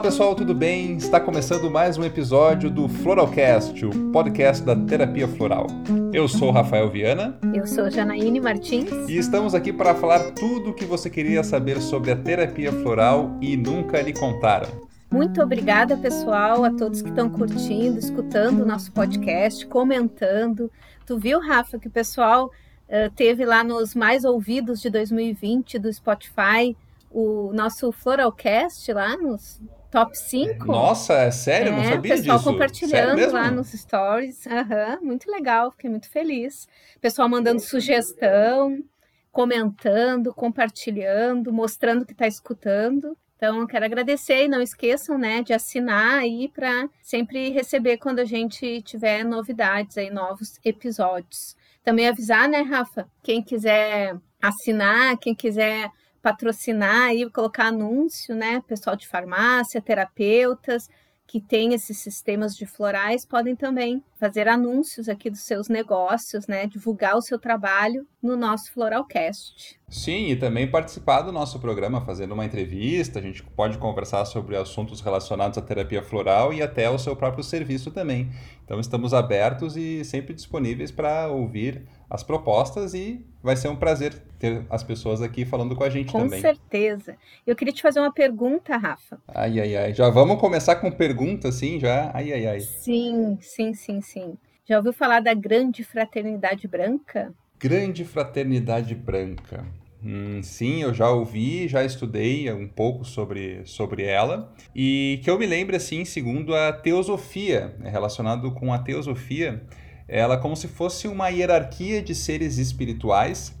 pessoal, tudo bem? Está começando mais um episódio do Floralcast, o podcast da terapia floral. Eu sou Rafael Viana. Eu sou Janaíne Martins. E estamos aqui para falar tudo o que você queria saber sobre a terapia floral e nunca lhe contaram. Muito obrigada, pessoal, a todos que estão curtindo, escutando o nosso podcast, comentando. Tu viu, Rafa, que o pessoal uh, teve lá nos mais ouvidos de 2020 do Spotify o nosso Floralcast lá nos top 5. Nossa, é sério? É, não sabia pessoal disso. compartilhando lá nos stories. Uhum, muito legal, fiquei muito feliz. Pessoal mandando sugestão, comentando, compartilhando, mostrando que está escutando. Então, quero agradecer e não esqueçam, né, de assinar aí para sempre receber quando a gente tiver novidades aí, novos episódios. Também avisar, né, Rafa, quem quiser assinar, quem quiser patrocinar e colocar anúncio, né? Pessoal de farmácia, terapeutas que têm esses sistemas de florais podem também fazer anúncios aqui dos seus negócios, né? Divulgar o seu trabalho no nosso Floralcast. Sim, e também participar do nosso programa, fazendo uma entrevista. A gente pode conversar sobre assuntos relacionados à terapia floral e até o seu próprio serviço também. Então estamos abertos e sempre disponíveis para ouvir as propostas e vai ser um prazer ter as pessoas aqui falando com a gente com também. Com certeza. Eu queria te fazer uma pergunta, Rafa. Ai, ai, ai. Já vamos começar com pergunta, sim, já? Ai, ai, ai. Sim, sim, sim, sim. Já ouviu falar da Grande Fraternidade Branca? Grande Fraternidade Branca. Hum, sim, eu já ouvi, já estudei um pouco sobre, sobre ela. E que eu me lembro, assim, segundo a teosofia, né, relacionado com a teosofia, ela como se fosse uma hierarquia de seres espirituais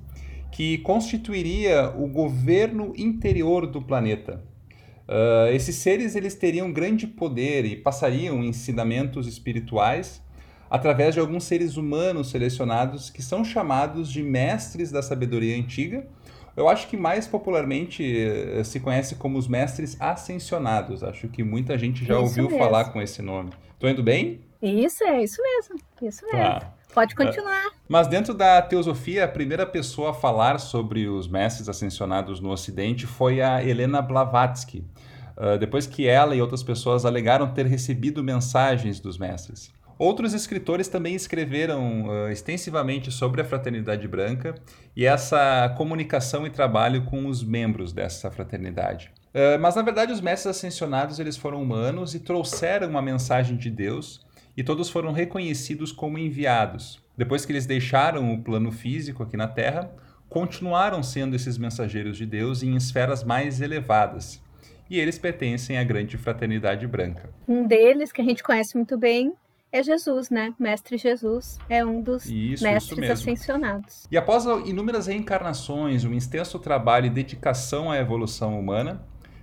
que constituiria o governo interior do planeta. Uh, esses seres eles teriam grande poder e passariam ensinamentos espirituais através de alguns seres humanos selecionados que são chamados de mestres da sabedoria antiga. Eu acho que mais popularmente uh, se conhece como os mestres ascensionados. Acho que muita gente já isso ouviu mesmo. falar com esse nome. Estou indo bem? Isso, é isso mesmo. Isso mesmo. Tá. Pode continuar. Mas dentro da teosofia, a primeira pessoa a falar sobre os mestres ascensionados no Ocidente foi a Helena Blavatsky, uh, depois que ela e outras pessoas alegaram ter recebido mensagens dos mestres. Outros escritores também escreveram uh, extensivamente sobre a fraternidade branca e essa comunicação e trabalho com os membros dessa fraternidade. Uh, mas na verdade os mestres ascensionados eles foram humanos e trouxeram uma mensagem de Deus e todos foram reconhecidos como enviados. Depois que eles deixaram o plano físico aqui na Terra, continuaram sendo esses mensageiros de Deus em esferas mais elevadas. E eles pertencem à grande fraternidade branca. Um deles, que a gente conhece muito bem, é Jesus, né? Mestre Jesus é um dos isso, mestres isso ascensionados. E após inúmeras reencarnações, um extenso trabalho e dedicação à evolução humana,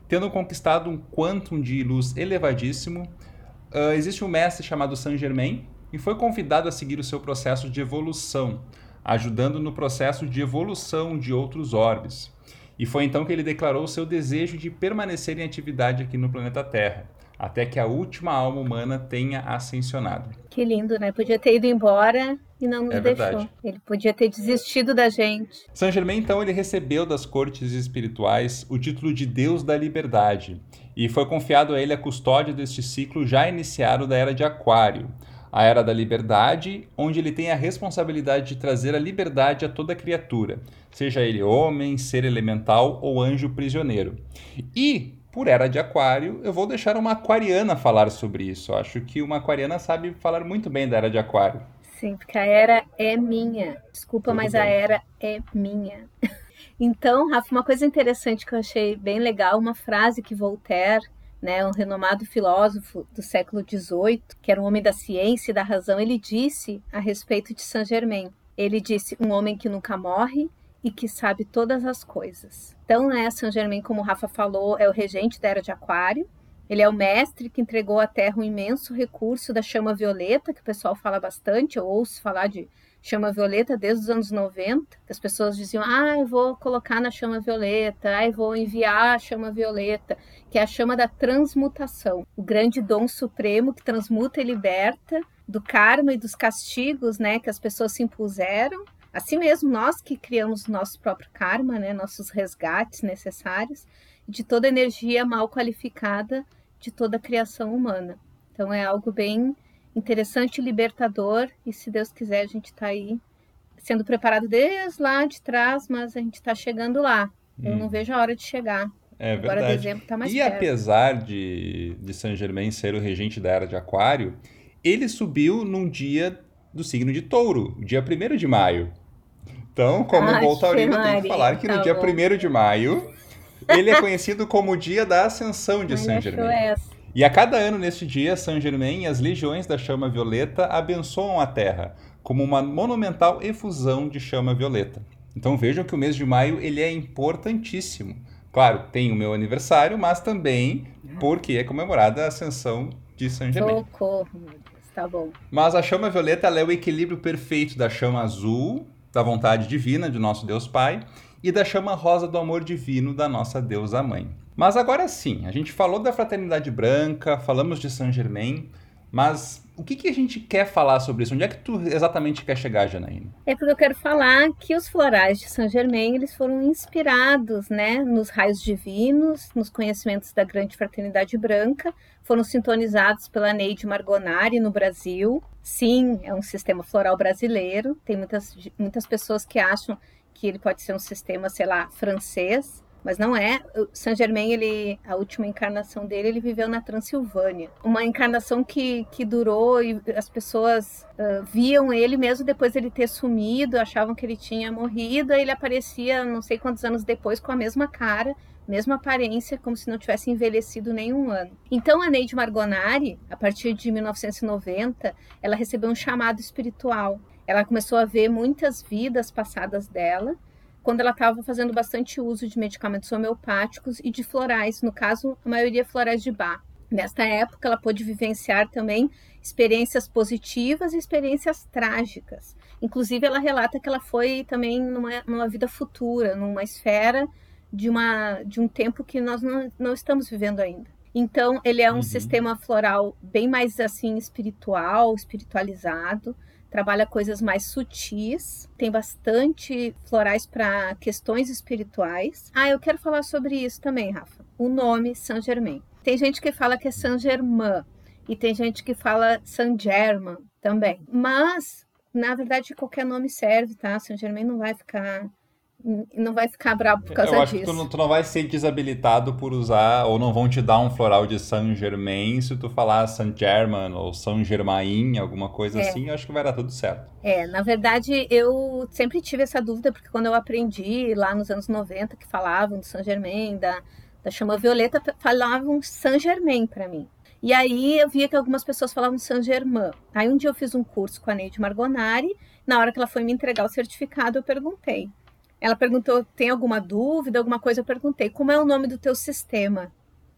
tendo conquistado um quantum de luz elevadíssimo, uh, existe um mestre chamado Saint Germain e foi convidado a seguir o seu processo de evolução, ajudando no processo de evolução de outros orbes. E foi então que ele declarou o seu desejo de permanecer em atividade aqui no planeta Terra, até que a última alma humana tenha ascensionado. Que lindo, né? Podia ter ido embora e não nos é deixou. Verdade. Ele podia ter desistido da gente. Saint Germain, então, ele recebeu das cortes espirituais o título de Deus da Liberdade e foi confiado a ele a custódia deste ciclo já iniciado da Era de Aquário, a Era da Liberdade, onde ele tem a responsabilidade de trazer a liberdade a toda criatura, seja ele homem, ser elemental ou anjo prisioneiro. E por era de aquário, eu vou deixar uma aquariana falar sobre isso. Eu acho que uma aquariana sabe falar muito bem da era de aquário. Sim, porque a era é minha. Desculpa, Tudo mas bem. a era é minha. Então, Rafa, uma coisa interessante que eu achei bem legal, uma frase que Voltaire, né, um renomado filósofo do século XVIII, que era um homem da ciência e da razão, ele disse a respeito de Saint Germain. Ele disse: um homem que nunca morre e que sabe todas as coisas. Então, né, Saint Germain, como o Rafa falou, é o regente da era de Aquário. Ele é o mestre que entregou à Terra um imenso recurso da chama violeta, que o pessoal fala bastante, eu ouço falar de chama violeta desde os anos 90, que as pessoas diziam: "Ah, eu vou colocar na chama violeta, ah, eu vou enviar a chama violeta", que é a chama da transmutação, o grande dom supremo que transmuta e liberta do karma e dos castigos, né, que as pessoas se impuseram. Assim mesmo, nós que criamos nosso próprio karma, né, nossos resgates necessários, de toda energia mal qualificada de toda a criação humana. Então é algo bem interessante, libertador, e se Deus quiser, a gente está aí sendo preparado desde lá de trás, mas a gente está chegando lá. Eu hum. não vejo a hora de chegar. É Agora verdade. dezembro está mais e perto. apesar de, de Saint Germain ser o regente da era de Aquário, ele subiu num dia do signo de Touro, dia 1 de maio. Então, como ah, bom taurino, tem que falar que no tá dia 1 de maio, ele é conhecido como o dia da ascensão de Saint Germain. Essa. E a cada ano neste dia, Saint Germain e as legiões da chama violeta abençoam a terra, como uma monumental efusão de chama violeta. Então vejam que o mês de maio ele é importantíssimo. Claro, tem o meu aniversário, mas também porque é comemorada a ascensão de Saint Germain. Socorro, tá bom. Mas a chama violeta é o equilíbrio perfeito da chama azul, da vontade divina de nosso Deus Pai, e da chama rosa do amor divino da nossa deusa mãe. Mas agora sim, a gente falou da fraternidade branca, falamos de Saint Germain, mas o que, que a gente quer falar sobre isso? Onde é que tu exatamente quer chegar, Janaína? É porque eu quero falar que os florais de Saint Germain eles foram inspirados né, nos raios divinos, nos conhecimentos da grande fraternidade branca, foram sintonizados pela Neide Margonari no Brasil. Sim, é um sistema floral brasileiro. Tem muitas, muitas pessoas que acham que ele pode ser um sistema, sei lá, francês, mas não é. O Saint Germain, ele, a última encarnação dele, ele viveu na Transilvânia. Uma encarnação que, que durou e as pessoas uh, viam ele mesmo depois dele ter sumido, achavam que ele tinha morrido, aí ele aparecia não sei quantos anos depois com a mesma cara, mesma aparência, como se não tivesse envelhecido nenhum ano. Então a Neide Margonari, a partir de 1990, ela recebeu um chamado espiritual. Ela começou a ver muitas vidas passadas dela quando ela estava fazendo bastante uso de medicamentos homeopáticos e de florais, no caso, a maioria florais de bar. Nesta época, ela pôde vivenciar também experiências positivas e experiências trágicas. Inclusive, ela relata que ela foi também numa, numa vida futura, numa esfera de, uma, de um tempo que nós não, não estamos vivendo ainda. Então, ele é um uhum. sistema floral bem mais assim espiritual, espiritualizado trabalha coisas mais sutis, tem bastante florais para questões espirituais. Ah, eu quero falar sobre isso também, Rafa. O nome Saint Germain. Tem gente que fala que é Saint Germain e tem gente que fala Saint Germain também. Mas, na verdade, qualquer nome serve, tá? Saint Germain não vai ficar não vai ficar bravo por causa. Eu acho disso. que tu não, tu não, vai ser desabilitado por usar, ou não vão te dar um floral de Saint Germain se tu falar Saint Germain ou Saint Germain, alguma coisa é. assim, eu acho que vai dar tudo certo. É, na verdade, eu sempre tive essa dúvida, porque quando eu aprendi lá nos anos 90, que falavam do Saint Germain, da, da chama violeta, falavam Saint Germain para mim. E aí eu via que algumas pessoas falavam Saint Germain. Aí um dia eu fiz um curso com a Neide Margonari, na hora que ela foi me entregar o certificado, eu perguntei ela perguntou: tem alguma dúvida, alguma coisa? Eu perguntei: como é o nome do teu sistema?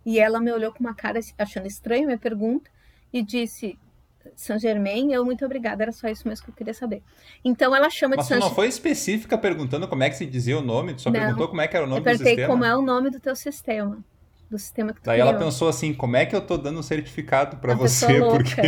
E ela me olhou com uma cara achando estranha a minha pergunta e disse: Saint Germain, eu muito obrigada, era só isso mesmo que eu queria saber. Então ela chama Mas de Saint Mas não foi específica perguntando como é que se dizia o nome, tu só não, perguntou como é que era o nome do sistema? Eu perguntei como é o nome do teu sistema. Do sistema que tu Daí criou. ela pensou assim, como é que eu tô dando um certificado para você? Porque...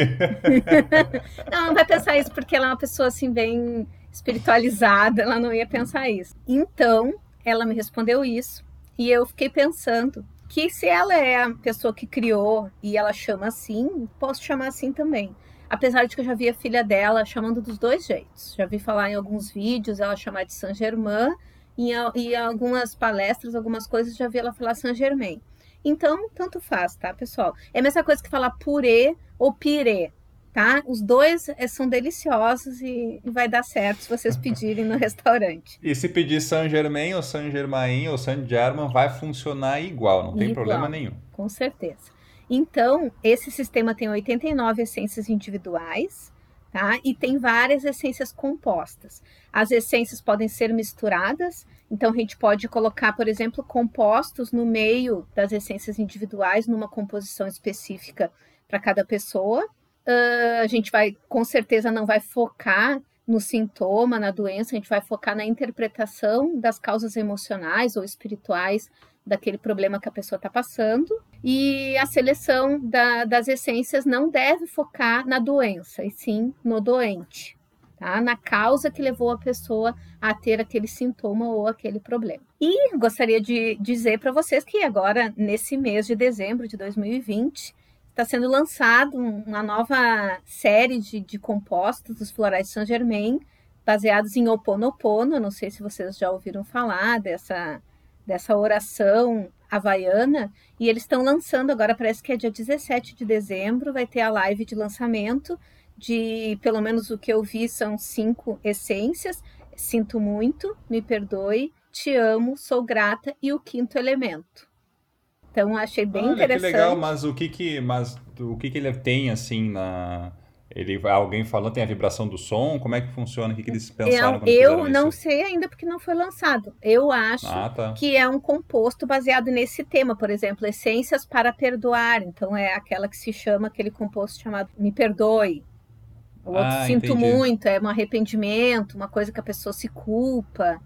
não, não vai pensar isso, porque ela é uma pessoa assim, bem espiritualizada, ela não ia pensar isso. Então, ela me respondeu isso e eu fiquei pensando que se ela é a pessoa que criou e ela chama assim, posso chamar assim também. Apesar de que eu já vi a filha dela chamando dos dois jeitos. Já vi falar em alguns vídeos ela chamar de Saint Germain e em algumas palestras, algumas coisas já vi ela falar Saint Germain. Então, tanto faz, tá, pessoal? É a mesma coisa que falar purê ou pirê tá? Os dois eh, são deliciosos e, vai dar certo se vocês pedirem no restaurante. E se pedir Saint Germain ou Saint Germain ou Saint Germain, vai funcionar igual, não tem igual, problema nenhum. Com certeza. Então, esse sistema tem 89 essências individuais, tá? E tem várias essências compostas. As essências podem ser misturadas, então a gente pode colocar, por exemplo, compostos no meio das essências individuais numa composição específica para cada pessoa, uh, a gente vai, com certeza, não vai focar no sintoma, na doença, a gente vai focar na interpretação das causas emocionais ou espirituais daquele problema que a pessoa está passando. E a seleção da, das essências não deve focar na doença, e sim no doente. tá? Na causa que levou a pessoa a ter aquele sintoma ou aquele problema. E gostaria de dizer para vocês que agora, nesse mês de dezembro de 2020, está sendo lançado uma nova série de, de compostos dos florais de Saint Germain, baseados em Oponopono. Não sei se vocês já ouviram falar dessa, dessa oração havaiana. E eles estão lançando agora, parece que é dia 17 de dezembro, vai ter a live de lançamento de pelo menos o que eu vi são cinco essências. Sinto muito, me perdoe, te amo, sou grata e o quinto elemento. Então achei bem Olha, interessante. Que legal, mas o que que, mas o que que ele tem assim na ele alguém falando tem a vibração do som, como é que funciona? O que, que eles pensaram Eu, eu não isso? sei ainda porque não foi lançado. Eu acho ah, tá. que é um composto baseado nesse tema, por exemplo, essências para perdoar. Então é aquela que se chama aquele composto chamado Me Perdoe, o outro ah, sinto entendi. muito, é um arrependimento, uma coisa que a pessoa se culpa.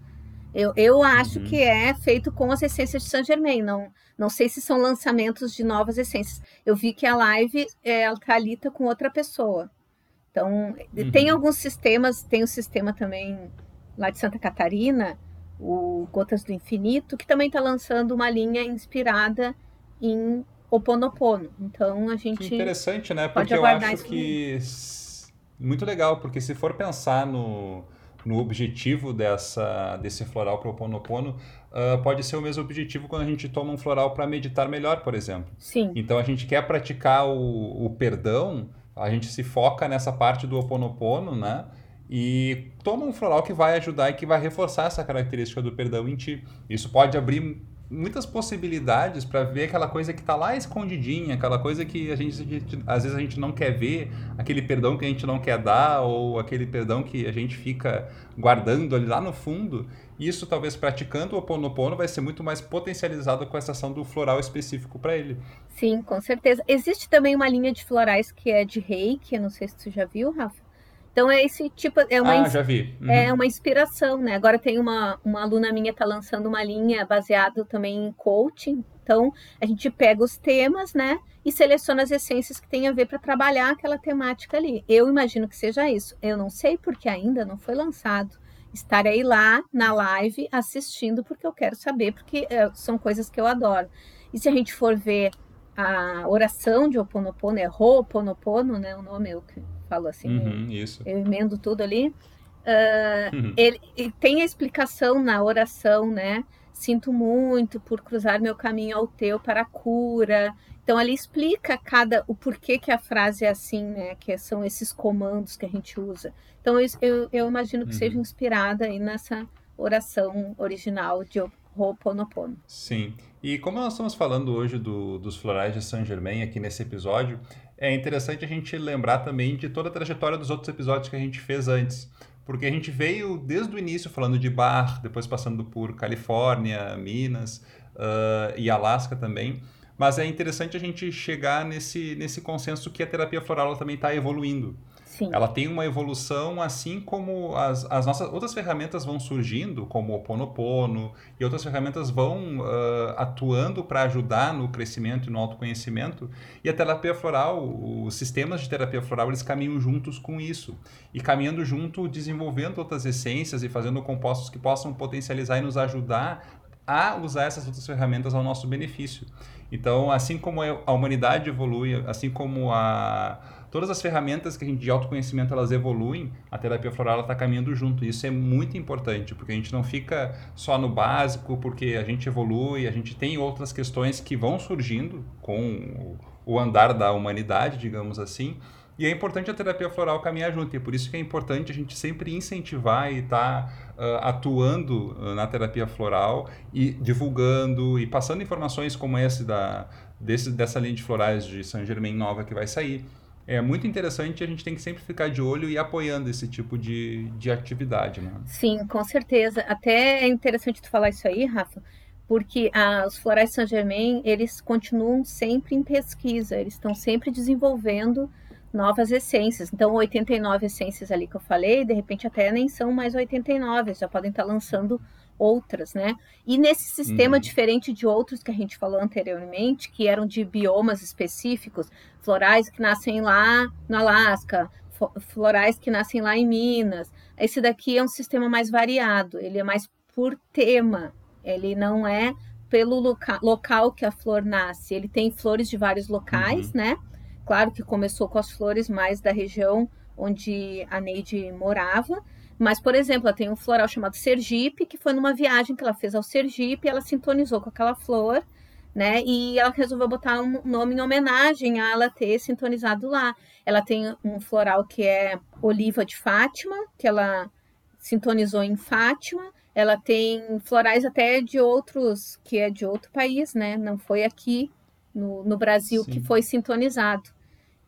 Eu, eu acho uhum. que é feito com as essências de Saint Germain. Não, não sei se são lançamentos de novas essências. Eu vi que a live é alcalita com outra pessoa. Então, uhum. tem alguns sistemas, tem o sistema também lá de Santa Catarina, o Gotas do Infinito, que também está lançando uma linha inspirada em Oponopono. Então a gente. Que interessante, né? Porque eu acho que. Muito legal, porque se for pensar no, no objetivo dessa, desse floral para o Oponopono, uh, pode ser o mesmo objetivo quando a gente toma um floral para meditar melhor, por exemplo. Sim. Então a gente quer praticar o, o perdão, a gente se foca nessa parte do Oponopono, né? E toma um floral que vai ajudar e que vai reforçar essa característica do perdão em ti. Isso pode abrir muitas possibilidades para ver aquela coisa que está lá escondidinha, aquela coisa que a gente, às vezes a gente não quer ver, aquele perdão que a gente não quer dar ou aquele perdão que a gente fica guardando ali lá no fundo. Isso talvez praticando o Oponopono vai ser muito mais potencializado com essa ação do floral específico para ele. Sim, com certeza. Existe também uma linha de florais que é de reiki, não sei se tu já viu, Rafa então é esse tipo, é uma, ah, já vi. Uhum. é uma inspiração, né? Agora tem uma, uma aluna minha tá lançando uma linha baseada também em coaching. Então a gente pega os temas, né? E seleciona as essências que tem a ver para trabalhar aquela temática ali. Eu imagino que seja isso. Eu não sei porque ainda não foi lançado. Estarei lá na live assistindo porque eu quero saber, porque é, são coisas que eu adoro. E se a gente for ver a oração de Oponopono, é Ho'oponopono, né? O nome é o que falo assim, uhum, eu, eu, emendo tudo ali. Uh, uhum. ele, ele, tem a explicação na oração, né? Sinto muito por cruzar meu caminho ao teu para a cura. Então ali explica cada o porquê que a frase é assim, né? Que são esses comandos que a gente usa. Então eu, eu, eu imagino que uhum. seja inspirada aí nessa oração original de Ho'oponopono. Sim. E como nós estamos falando hoje do, dos florais de Saint Germain aqui nesse episódio, é interessante a gente lembrar também de toda a trajetória dos outros episódios que a gente fez antes. Porque a gente veio desde o início falando de bar, depois passando por Califórnia, Minas uh, e Alasca também. Mas é interessante a gente chegar nesse, nesse consenso que a terapia floral também está evoluindo. Sim. Ela tem uma evolução, assim como as, as nossas outras ferramentas vão surgindo, como o Ponopono, e outras ferramentas vão uh, atuando para ajudar no crescimento e no autoconhecimento. E a terapia floral, os sistemas de terapia floral, eles caminham juntos com isso. E caminhando junto, desenvolvendo outras essências e fazendo compostos que possam potencializar e nos ajudar a usar essas outras ferramentas ao nosso benefício. Então, assim como a humanidade evolui, assim como a todas as ferramentas que a gente de autoconhecimento elas evoluem, a terapia floral está caminhando junto. Isso é muito importante, porque a gente não fica só no básico, porque a gente evolui, a gente tem outras questões que vão surgindo com o andar da humanidade, digamos assim. E é importante a terapia floral caminhar junto, e é por isso que é importante a gente sempre incentivar e estar tá, uh, atuando uh, na terapia floral e divulgando e passando informações como esse da, desse, dessa linha de florais de Saint Germain nova que vai sair é muito interessante a gente tem que sempre ficar de olho e apoiando esse tipo de, de atividade, né? Sim, com certeza. Até é interessante tu falar isso aí, Rafa, porque ah, os florais Saint Germain, eles continuam sempre em pesquisa, eles estão sempre desenvolvendo novas essências. Então, 89 essências ali que eu falei, de repente até nem são mais 89, já podem estar lançando outras, né? E nesse sistema, uhum. diferente de outros que a gente falou anteriormente, que eram de biomas específicos, florais que nascem lá no Alasca, florais que nascem lá em Minas. Esse daqui é um sistema mais variado, ele é mais por tema, ele não é pelo loca local que a flor nasce. Ele tem flores de vários locais, uhum. né? Claro que começou com as flores mais da região onde a Neide morava, mas, por exemplo, ela tem um floral chamado Sergipe, que foi numa viagem que ela fez ao Sergipe, ela sintonizou com aquela flor, né? E ela resolveu botar um nome em homenagem a ela ter sintonizado lá. Ela tem um floral que é Oliva de Fátima, que ela sintonizou em Fátima. Ela tem florais até de outros, que é de outro país, né? Não foi aqui no, no Brasil Sim. que foi sintonizado.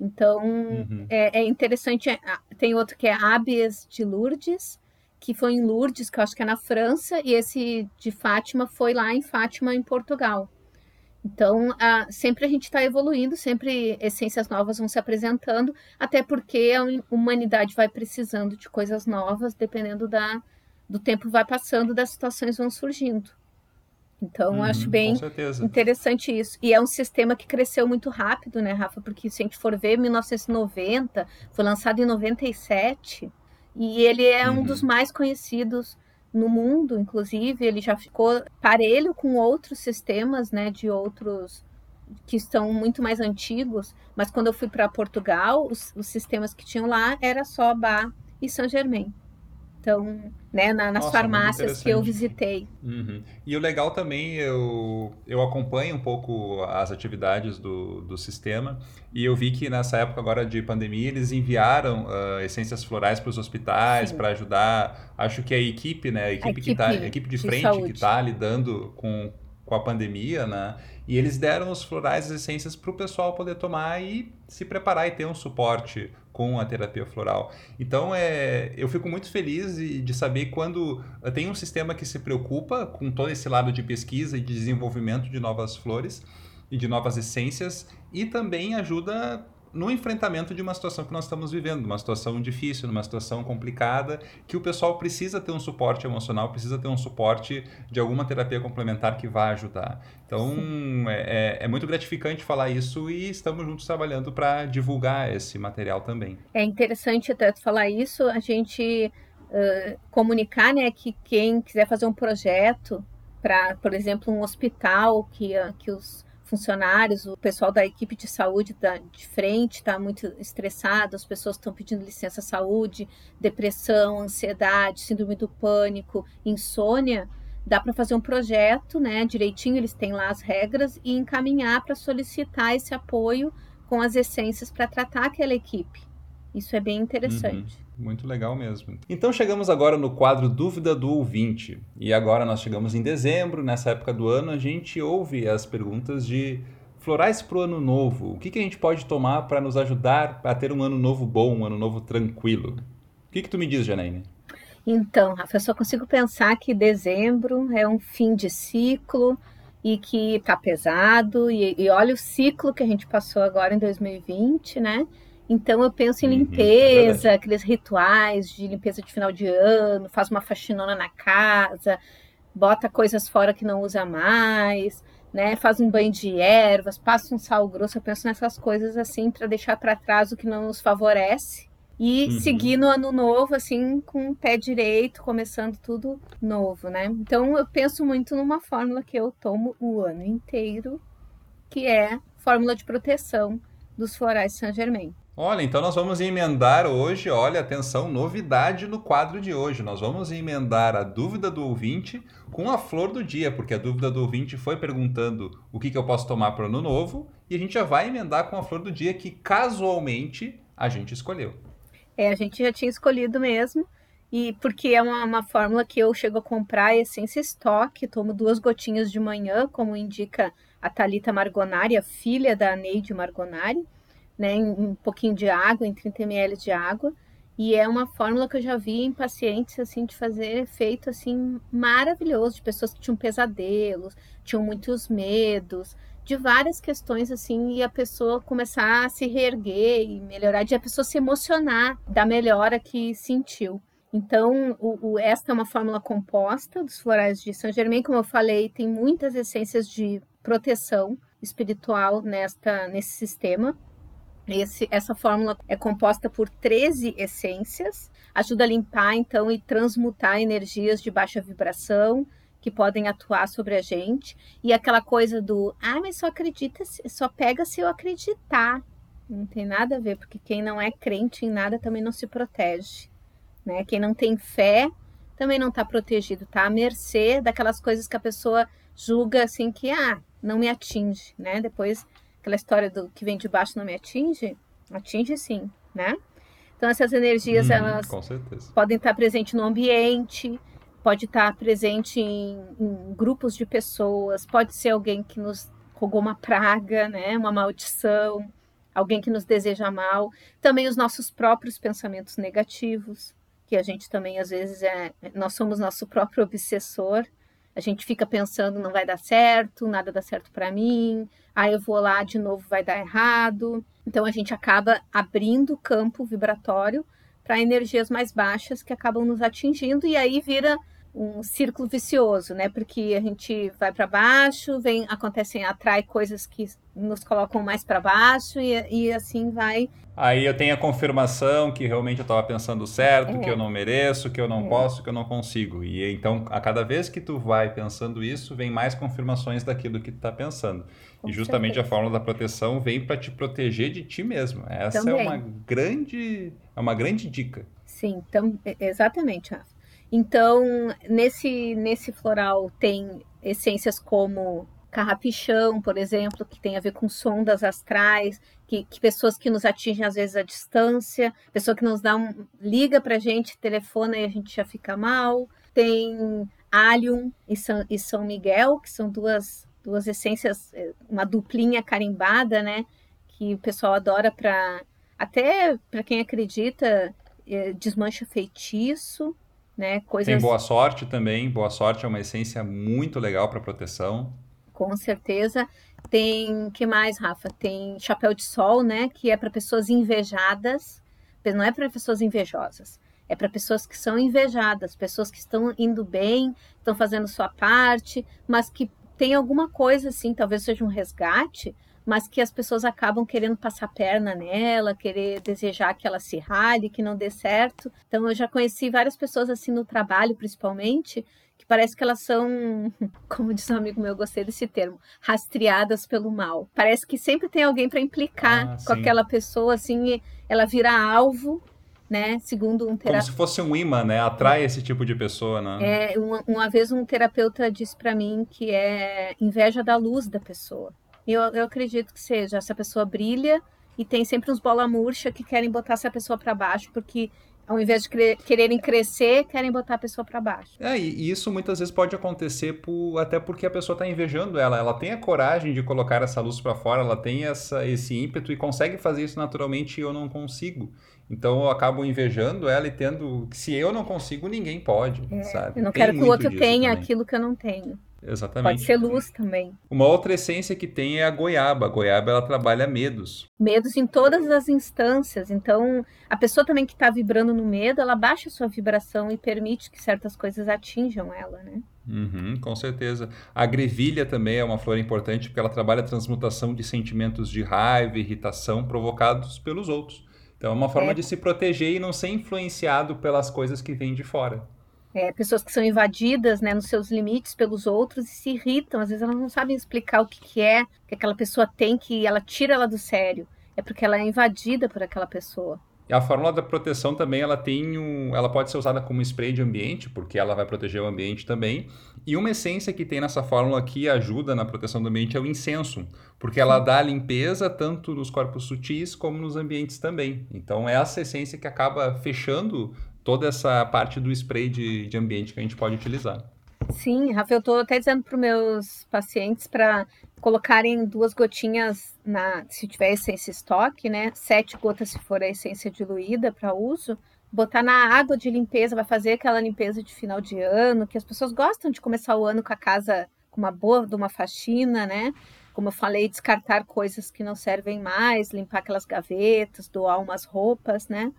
Então, uhum. é, é, interessante. É, tem outro que é Abies de Lourdes, que foi em Lourdes, que eu acho que é na França, e esse de Fátima foi lá em Fátima, em Portugal. Então, a, sempre a gente está evoluindo, sempre essências novas vão se apresentando, até porque a humanidade vai precisando de coisas novas, dependendo da, do tempo vai passando, das situações vão surgindo. Então, uhum, acho bem interessante isso. E é um sistema que cresceu muito rápido, né, Rafa? Porque se a gente for ver, 1990, foi lançado em 97, e ele é uhum. um dos mais conhecidos no mundo, inclusive. Ele já ficou parelho com outros sistemas, né, de outros que estão muito mais antigos. Mas quando eu fui para Portugal, os, os sistemas que tinham lá era só Bach e Saint Germain. Então, né, na, nas Nossa, farmácias que eu visitei. Uhum. E o legal também, eu, eu acompanho um pouco as atividades do, do sistema e eu vi que nessa época agora de pandemia eles enviaram uh, essências florais para os hospitais para ajudar, acho que a equipe, né, a equipe, a equipe, que tá, equipe de, frente que está lidando com, com a pandemia, né, e eles deram os florais, as essências para o pessoal poder tomar e se preparar e ter um suporte com a terapia floral. Então, é, eu fico muito feliz de, saber quando tem um sistema que se preocupa com todo esse lado de pesquisa e de desenvolvimento de novas flores e de novas essências e também ajuda no enfrentamento de uma situação que nós estamos vivendo, uma situação difícil, uma situação complicada, que o pessoal precisa ter um suporte emocional, precisa ter um suporte de alguma terapia complementar que vá ajudar. Então, é, é, é, muito gratificante falar isso e estamos juntos trabalhando para divulgar esse material também. É interessante até falar isso, a gente uh, comunicar né, que quem quiser fazer um projeto para, por exemplo, um hospital que, uh, que os funcionários, o pessoal da equipe de saúde da, de frente está muito estressado, as pessoas estão pedindo licença saúde, depressão, ansiedade, síndrome do pânico, insônia. Dá para fazer um projeto, né? Direitinho, eles têm lá as regras e encaminhar para solicitar esse apoio com as essências para tratar aquela equipe. Isso é bem interessante. Uhum. Muito legal mesmo. Então chegamos agora no quadro Dúvida do Ouvinte. E agora nós chegamos em dezembro, nessa época do ano, a gente ouve as perguntas de florais para o ano novo. O que, que a gente pode tomar para nos ajudar a ter um ano novo bom, um ano novo tranquilo? O que, que tu me diz, Janaíne? Então, Rafa, eu só consigo pensar que dezembro é um fim de ciclo e que tá pesado. E, e olha o ciclo que a gente passou agora em 2020, né? Então eu penso em uhum, limpeza, é aqueles rituais de limpeza de final de ano, faz uma faxinona na casa, bota coisas fora que não usa mais, né? Faz um banho de ervas, passa um sal grosso. Eu penso nessas coisas assim para deixar para trás o que não nos favorece e uhum. seguir no ano novo assim com o pé direito, começando tudo novo, né? Então eu penso muito numa fórmula que eu tomo o ano inteiro, que é fórmula de proteção dos florais Saint Germain. Olha, então nós vamos emendar hoje, olha, atenção, novidade no quadro de hoje. Nós vamos emendar a dúvida do ouvinte com a flor do dia, porque a dúvida do ouvinte foi perguntando o que, que eu posso tomar para o ano novo, e a gente já vai emendar com a flor do dia que casualmente a gente escolheu. É, a gente já tinha escolhido mesmo, e porque é uma, uma fórmula que eu chego a comprar essência estoque, tomo duas gotinhas de manhã, como indica a Talita Margonari, a filha da Neide Margonari né, em um pouquinho de água, em 30 ml de água. E é uma fórmula que eu já vi em pacientes assim de fazer efeito assim maravilhoso, de pessoas que tinham pesadelos, tinham muitos medos, de várias questões assim, e a pessoa começar a se reerguer e melhorar, de a pessoa se emocionar da melhora que sentiu. Então, o, o, esta é uma fórmula composta dos florais de Saint Germain, como eu falei, tem muitas essências de proteção espiritual nesta nesse sistema Esse, essa fórmula é composta por 13 essências, ajuda a limpar então e transmutar energias de baixa vibração que podem atuar sobre a gente. E aquela coisa do, ah, mas só acredita, só pega se eu acreditar. Não tem nada a ver, porque quem não é crente em nada também não se protege. Né? Quem não tem fé também não está protegido, está à mercê daquelas coisas que a pessoa julga assim que, ah, não me atinge, né? Depois aquela história do que vem de baixo não me atinge, atinge sim, né? Então essas energias hum, elas podem estar presentes no ambiente, pode estar presente em, em, grupos de pessoas, pode ser alguém que nos rogou uma praga, né? Uma maldição, alguém que nos deseja mal, também os nossos próprios pensamentos negativos, que a gente também às vezes é, nós somos nosso próprio obsessor, a gente fica pensando não vai dar certo, nada dá certo para mim, aí eu vou lá de novo vai dar errado. Então a gente acaba abrindo o campo vibratório para energias mais baixas que acabam nos atingindo e aí vira um círculo vicioso, né? Porque a gente vai para baixo, vem acontecem atrai coisas que nos colocam mais para baixo e, e, assim vai. Aí eu tenho a confirmação que realmente eu estava pensando certo, é. que eu não mereço, que eu não é. posso, que eu não consigo. E então a cada vez que tu vai pensando isso, vem mais confirmações daquilo que tu está pensando. Com e justamente certeza. a fórmula da proteção vem para te proteger de ti mesmo. Essa Também. é uma grande, é uma grande dica. Sim, então, exatamente, Rafa. Então, nesse, nesse floral tem essências como carrapichão, por exemplo, que tem a ver com sondas astrais, que, que pessoas que nos atingem às vezes à distância, pessoa que nos dá um, liga para a gente, telefona e a gente já fica mal. Tem Allium e São, e São Miguel, que são duas, duas essências, eh, uma duplinha carimbada, né? Que o pessoal adora para até para quem acredita eh, desmancha feitiço né? Coisas... Tem boa sorte também. Boa sorte é uma essência muito legal para proteção. Com certeza. Tem que mais, Rafa? Tem chapéu de sol, né? Que é para pessoas invejadas. Não é para pessoas invejosas. É para pessoas que são invejadas, pessoas que estão indo bem, estão fazendo sua parte, mas que tem alguma coisa assim, talvez seja um resgate, mas que as pessoas acabam querendo passar perna nela, querer desejar que ela se rale, que não dê certo. Então eu já conheci várias pessoas assim no trabalho, principalmente, que parece que elas são, como diz um amigo meu, eu gostei desse termo, rastreadas pelo mal. Parece que sempre tem alguém para implicar ah, com aquela pessoa, assim, ela vira alvo né? Segundo um terapeuta. Como se fosse um imã, né? Atrai esse tipo de pessoa, né? É, uma, uma vez um terapeuta disse para mim que é inveja da luz da pessoa. Eu, eu acredito que seja. Essa pessoa brilha e tem sempre uns bola murcha que querem botar essa pessoa para baixo, porque ao invés de cre quererem crescer, querem botar a pessoa para baixo. É, e isso muitas vezes pode acontecer por, até porque a pessoa está invejando ela. Ela tem a coragem de colocar essa luz para fora, ela tem essa, esse ímpeto e consegue fazer isso naturalmente e eu não consigo. Então eu acabo invejando ela e tendo. Se eu não consigo, ninguém pode, é, sabe? Eu não tem quero que o outro tenha também. aquilo que eu não tenho. Exatamente. Pode ser luz também. Uma outra essência que tem é a goiaba. A goiaba ela trabalha medos. Medos em todas as instâncias. Então, a pessoa também que está vibrando no medo, ela baixa a sua vibração e permite que certas coisas atinjam ela, né? Uhum, com certeza. A grevilha também é uma flor importante porque ela trabalha a transmutação de sentimentos de raiva, irritação provocados pelos outros. Então, é uma forma é. de se proteger e não ser influenciado pelas coisas que vêm de fora é, pessoas que são invadidas né, nos seus limites pelos outros e se irritam. Às vezes elas não sabem explicar o que, que é que aquela pessoa tem, que ela tira ela do sério. É porque ela é invadida por aquela pessoa. E a fórmula da proteção também, ela tem um, ela pode ser usada como spray de ambiente, porque ela vai proteger o ambiente também. E uma essência que tem nessa fórmula que ajuda na proteção do ambiente é o incenso, porque ela dá limpeza tanto nos corpos sutis como nos ambientes também. Então é essa essência que acaba fechando toda essa parte do spray de, de ambiente que a gente pode utilizar. Sim, Rafa, eu estou até dizendo para os meus pacientes para colocarem duas gotinhas na, se tiver essência estoque, né? Sete gotas se for a essência diluída para uso, botar na água de limpeza, vai fazer aquela limpeza de final de ano, que as pessoas gostam de começar o ano com a casa com uma boa de uma faxina, né? Como eu falei, descartar coisas que não servem mais, limpar aquelas gavetas, doar umas roupas, né?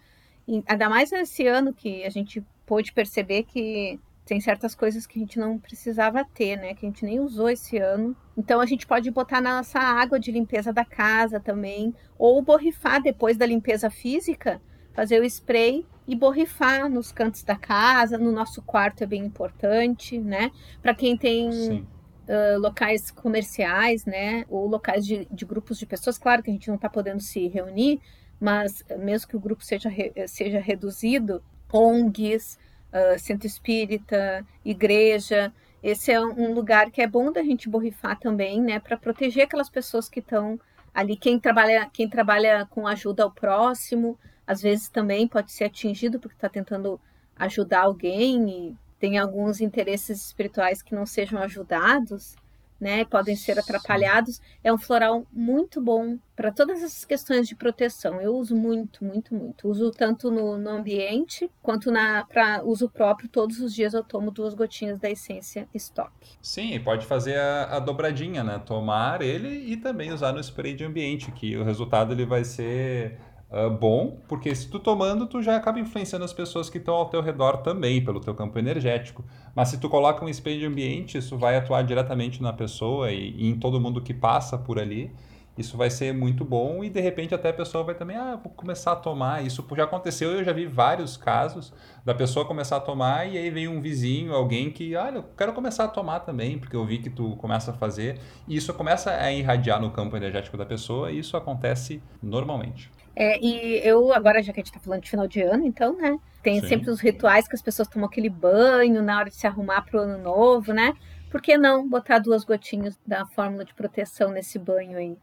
Ainda mais nesse ano que a gente pôde perceber que tem certas coisas que a gente não precisava ter, né? Que a gente nem usou esse ano. Então a gente pode botar na nossa água de limpeza da casa também, ou borrifar depois da limpeza física, fazer o spray e borrifar nos cantos da casa, no nosso quarto é bem importante, né? Para quem tem uh, locais comerciais, né? Ou locais de, de, grupos de pessoas, claro que a gente não está podendo se reunir, mas mesmo que o grupo seja, re, seja reduzido, ONGs, uh, centro espírita, igreja. Esse é um lugar que é bom da gente borrifar também, né, para proteger aquelas pessoas que estão ali. Quem trabalha, quem trabalha com ajuda ao próximo, às vezes também pode ser atingido porque está tentando ajudar alguém e tem alguns interesses espirituais que não sejam ajudados né, podem ser atrapalhados. É um floral muito bom para todas essas questões de proteção. Eu uso muito, muito, muito. Uso tanto no, no ambiente quanto para uso próprio. Todos os dias eu tomo duas gotinhas da essência Stock. Sim, pode fazer a, a dobradinha, né? Tomar ele e também usar no spray de ambiente, que o resultado ele vai ser uh, bom, porque se tu tomando, tu já acaba influenciando as pessoas que estão ao teu redor também, pelo teu campo energético. Mas se tu coloca um spray de ambiente, isso vai atuar diretamente na pessoa e, e, em todo mundo que passa por ali. Isso vai ser muito bom e de repente até a pessoa vai também, ah, vou começar a tomar. Isso já aconteceu, eu já vi vários casos da pessoa começar a tomar e aí vem um vizinho, alguém que, olha, eu quero começar a tomar também, porque eu vi que tu começa a fazer. E isso começa a irradiar no campo energético da pessoa e isso acontece normalmente. É, e eu, agora já que a gente tá falando de final de ano, então, né? Tem Sim. sempre os rituais que as pessoas tomam aquele banho na hora de se arrumar pro ano novo, né? Por que não botar duas gotinhas da fórmula de proteção nesse banho aí?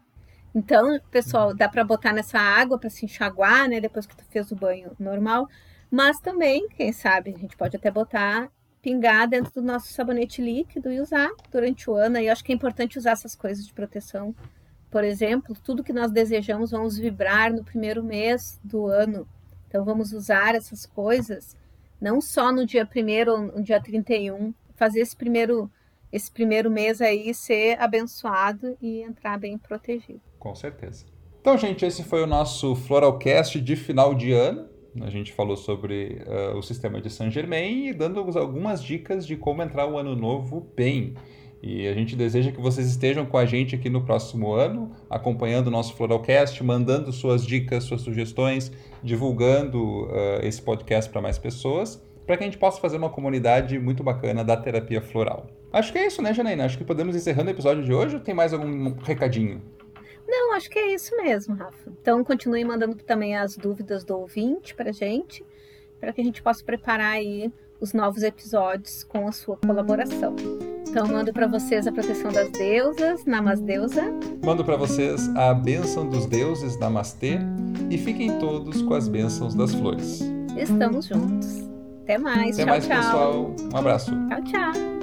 Então, pessoal, dá para botar nessa água para se enxaguar, né? Depois que tu fez o banho normal. Mas também, quem sabe, a gente pode até botar, pingar dentro do nosso sabonete líquido e usar durante o ano. E eu acho que é importante usar essas coisas de proteção por exemplo, tudo que nós desejamos vamos vibrar no primeiro mês do ano. Então vamos usar essas coisas não só no dia 1 ou no dia 31, fazer esse primeiro esse primeiro mês aí ser abençoado e entrar bem protegido. Com certeza. Então, gente, esse foi o nosso Floralcast de final de ano. A gente falou sobre uh, o sistema de Saint Germain e dando algumas dicas de como entrar o ano novo bem. E a gente deseja que vocês estejam com a gente aqui no próximo ano, acompanhando o nosso Floralcast, mandando suas dicas, suas sugestões, divulgando uh, esse podcast para mais pessoas, para que a gente possa fazer uma comunidade muito bacana da terapia floral. Acho que é isso, né, Janaína? Acho que podemos encerrando o episódio de hoje ou tem mais algum recadinho? Não, acho que é isso mesmo, Rafa. Então continue mandando também as dúvidas do ouvinte para gente, para que a gente possa preparar aí os novos episódios com a sua colaboração. Então, mando para vocês a proteção das deusas, Namasdeusa. Mando para vocês a bênção dos deuses, Namastê. E fiquem todos com as bênçãos das flores. Estamos juntos. Até mais. Até tchau, mais, tchau. pessoal. Um abraço. Tchau, tchau.